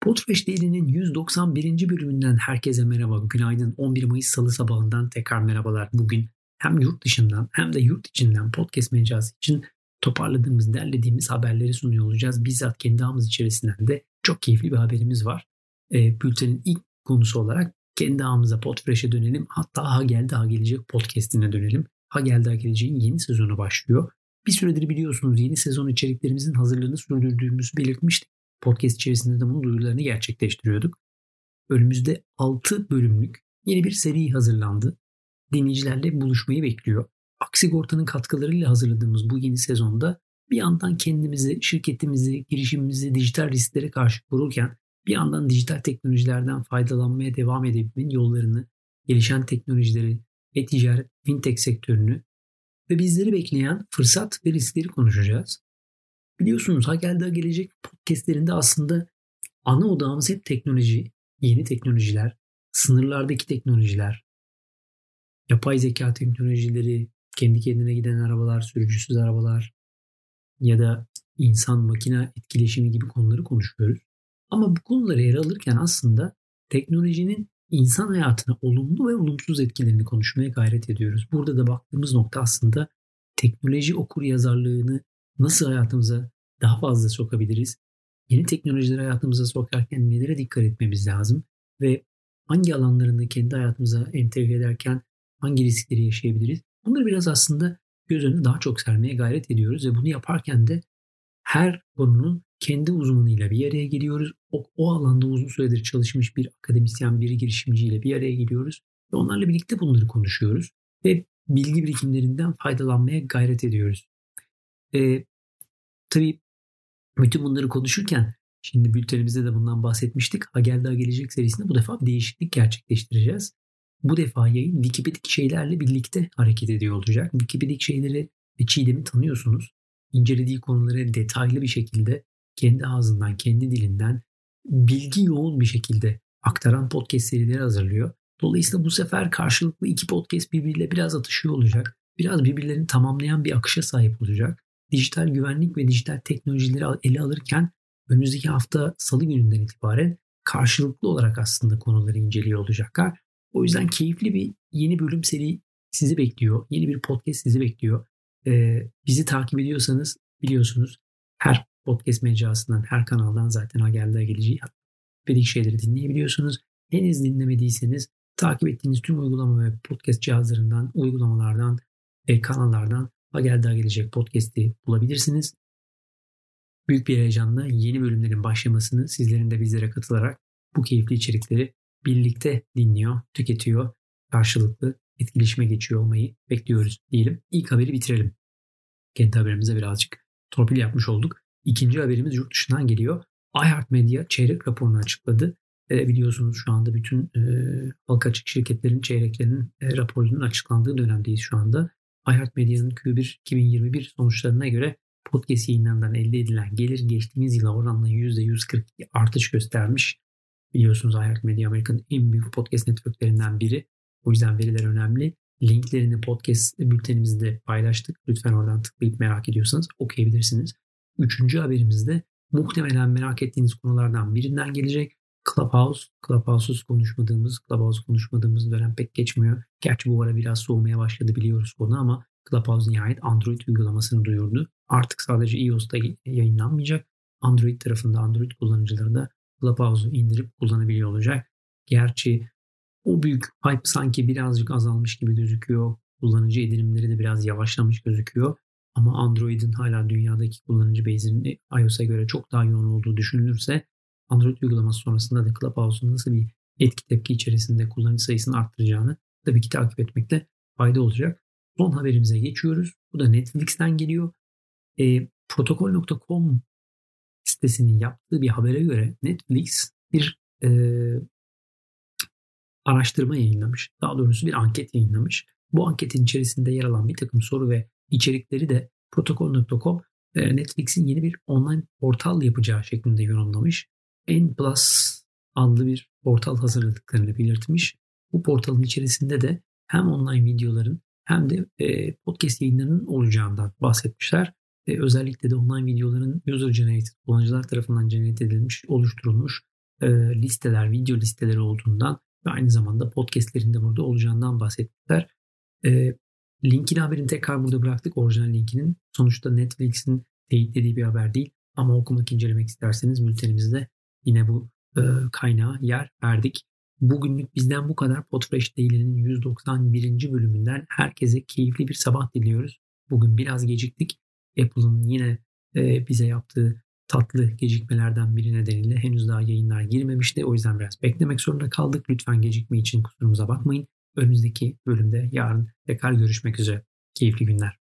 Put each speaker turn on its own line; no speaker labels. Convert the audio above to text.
Podfresh Daily'nin 191. bölümünden herkese merhaba. Günaydın. 11 Mayıs Salı sabahından tekrar merhabalar. Bugün hem yurt dışından hem de yurt içinden podcast mecrası için toparladığımız, derlediğimiz haberleri sunuyor olacağız. Bizzat kendi ağımız içerisinden de çok keyifli bir haberimiz var. E, bültenin ilk konusu olarak kendi ağımıza Podfresh'e dönelim. Hatta Ha Geldi Ha Gelecek podcastine dönelim. Ha Geldi Ha Gelecek'in yeni sezonu başlıyor. Bir süredir biliyorsunuz yeni sezon içeriklerimizin hazırlığını sürdürdüğümüzü belirtmiştik. Podcast içerisinde de bunun duyurularını gerçekleştiriyorduk. Önümüzde 6 bölümlük yeni bir seri hazırlandı. Dinleyicilerle buluşmayı bekliyor. Aksigorta'nın katkılarıyla hazırladığımız bu yeni sezonda bir yandan kendimizi, şirketimizi, girişimimizi dijital risklere karşı korurken bir yandan dijital teknolojilerden faydalanmaya devam edebilmenin yollarını, gelişen teknolojileri, e-ticaret, fintech sektörünü ve bizleri bekleyen fırsat ve riskleri konuşacağız. Biliyorsunuz Ha Geldi Ha Gelecek podcastlerinde aslında ana odağımız hep teknoloji, yeni teknolojiler, sınırlardaki teknolojiler, yapay zeka teknolojileri, kendi kendine giden arabalar, sürücüsüz arabalar ya da insan makine etkileşimi gibi konuları konuşuyoruz. Ama bu konuları ele alırken aslında teknolojinin insan hayatına olumlu ve olumsuz etkilerini konuşmaya gayret ediyoruz. Burada da baktığımız nokta aslında teknoloji okur yazarlığını nasıl hayatımıza daha fazla sokabiliriz? Yeni teknolojileri hayatımıza sokarken nelere dikkat etmemiz lazım? Ve hangi alanlarını kendi hayatımıza entegre ederken hangi riskleri yaşayabiliriz? Bunları biraz aslında göz önüne daha çok sermeye gayret ediyoruz ve bunu yaparken de her konunun kendi uzmanıyla bir araya geliyoruz. O, o alanda uzun süredir çalışmış bir akademisyen, bir girişimciyle bir araya geliyoruz ve onlarla birlikte bunları konuşuyoruz ve bilgi birikimlerinden faydalanmaya gayret ediyoruz. Ee, tabii bütün bunları konuşurken şimdi bültenimizde de bundan bahsetmiştik. Ha geldi ha gelecek serisinde bu defa bir değişiklik gerçekleştireceğiz. Bu defa yayın Wikipedia şeylerle birlikte hareket ediyor olacak. Wikipedia şeyleri ve Çiğdem'i tanıyorsunuz. İncelediği konuları detaylı bir şekilde kendi ağzından, kendi dilinden bilgi yoğun bir şekilde aktaran podcast serileri hazırlıyor. Dolayısıyla bu sefer karşılıklı iki podcast birbiriyle biraz atışıyor olacak. Biraz birbirlerini tamamlayan bir akışa sahip olacak dijital güvenlik ve dijital teknolojileri ele alırken önümüzdeki hafta salı gününden itibaren karşılıklı olarak aslında konuları inceliyor olacaklar. O yüzden keyifli bir yeni bölüm seri sizi bekliyor. Yeni bir podcast sizi bekliyor. Ee, bizi takip ediyorsanız biliyorsunuz her podcast mecrasından, her kanaldan zaten ha geldi geleceği dedik şeyleri dinleyebiliyorsunuz. Henüz dinlemediyseniz takip ettiğiniz tüm uygulama ve podcast cihazlarından, uygulamalardan, e, kanallardan Ha geldi gelecek podcast'i bulabilirsiniz. Büyük bir heyecanla yeni bölümlerin başlamasını sizlerin de bizlere katılarak bu keyifli içerikleri birlikte dinliyor, tüketiyor, karşılıklı etkileşime geçiyor olmayı bekliyoruz diyelim. İlk haberi bitirelim. Kendi haberimize birazcık torpil yapmış olduk. İkinci haberimiz yurt dışından geliyor. iHeartMedia çeyrek raporunu açıkladı. E, biliyorsunuz şu anda bütün e, halka açık şirketlerin çeyreklerinin e, raporlarının açıklandığı dönemdeyiz şu anda. Hayat Medya'nın Q1 2021 sonuçlarına göre podcast yayınlarından elde edilen gelir geçtiğimiz yıla oranla %142 artış göstermiş. Biliyorsunuz Hayat Medya Amerika'nın en büyük podcast networklerinden biri. O yüzden veriler önemli. Linklerini podcast bültenimizde paylaştık. Lütfen oradan tıklayıp merak ediyorsanız okuyabilirsiniz. Üçüncü haberimizde muhtemelen merak ettiğiniz konulardan birinden gelecek. Clubhouse, Clubhouse'uz konuşmadığımız, Clubhouse konuşmadığımız dönem pek geçmiyor. Gerçi bu ara biraz soğumaya başladı biliyoruz konu ama Clubhouse nihayet Android uygulamasını duyurdu. Artık sadece iOS'ta yayınlanmayacak. Android tarafında Android kullanıcıları da Clubhouse'u indirip kullanabiliyor olacak. Gerçi o büyük hype sanki birazcık azalmış gibi gözüküyor. Kullanıcı edinimleri de biraz yavaşlamış gözüküyor. Ama Android'in hala dünyadaki kullanıcı base'inin iOS'a göre çok daha yoğun olduğu düşünülürse Android uygulaması sonrasında da Clubhouse'un nasıl bir etki tepki içerisinde kullanıcı sayısını arttıracağını tabii ki takip etmekte fayda olacak. Son haberimize geçiyoruz. Bu da Netflix'ten geliyor. E, Protokol.com sitesinin yaptığı bir habere göre Netflix bir e, araştırma yayınlamış. Daha doğrusu bir anket yayınlamış. Bu anketin içerisinde yer alan bir takım soru ve içerikleri de Protokol.com e, Netflix'in yeni bir online portal yapacağı şeklinde yorumlamış. N Plus adlı bir portal hazırladıklarını belirtmiş. Bu portalın içerisinde de hem online videoların hem de e, podcast yayınlarının olacağından bahsetmişler. E, özellikle de online videoların user generated, kullanıcılar tarafından generate edilmiş, oluşturulmuş e, listeler, video listeleri olduğundan ve aynı zamanda podcastlerinde burada olacağından bahsettiler. E, haberini tekrar burada bıraktık. Orijinal linkinin. Sonuçta Netflix'in teyitlediği bir haber değil. Ama okumak, incelemek isterseniz bültenimizde yine bu e, kaynağa yer verdik. Bugünlük bizden bu kadar. Podfresh Daily'nin 191. bölümünden herkese keyifli bir sabah diliyoruz. Bugün biraz geciktik. Apple'ın yine e, bize yaptığı tatlı gecikmelerden biri nedeniyle henüz daha yayınlar girmemişti. O yüzden biraz beklemek zorunda kaldık. Lütfen gecikme için kusurumuza bakmayın. Önümüzdeki bölümde yarın tekrar görüşmek üzere. Keyifli günler.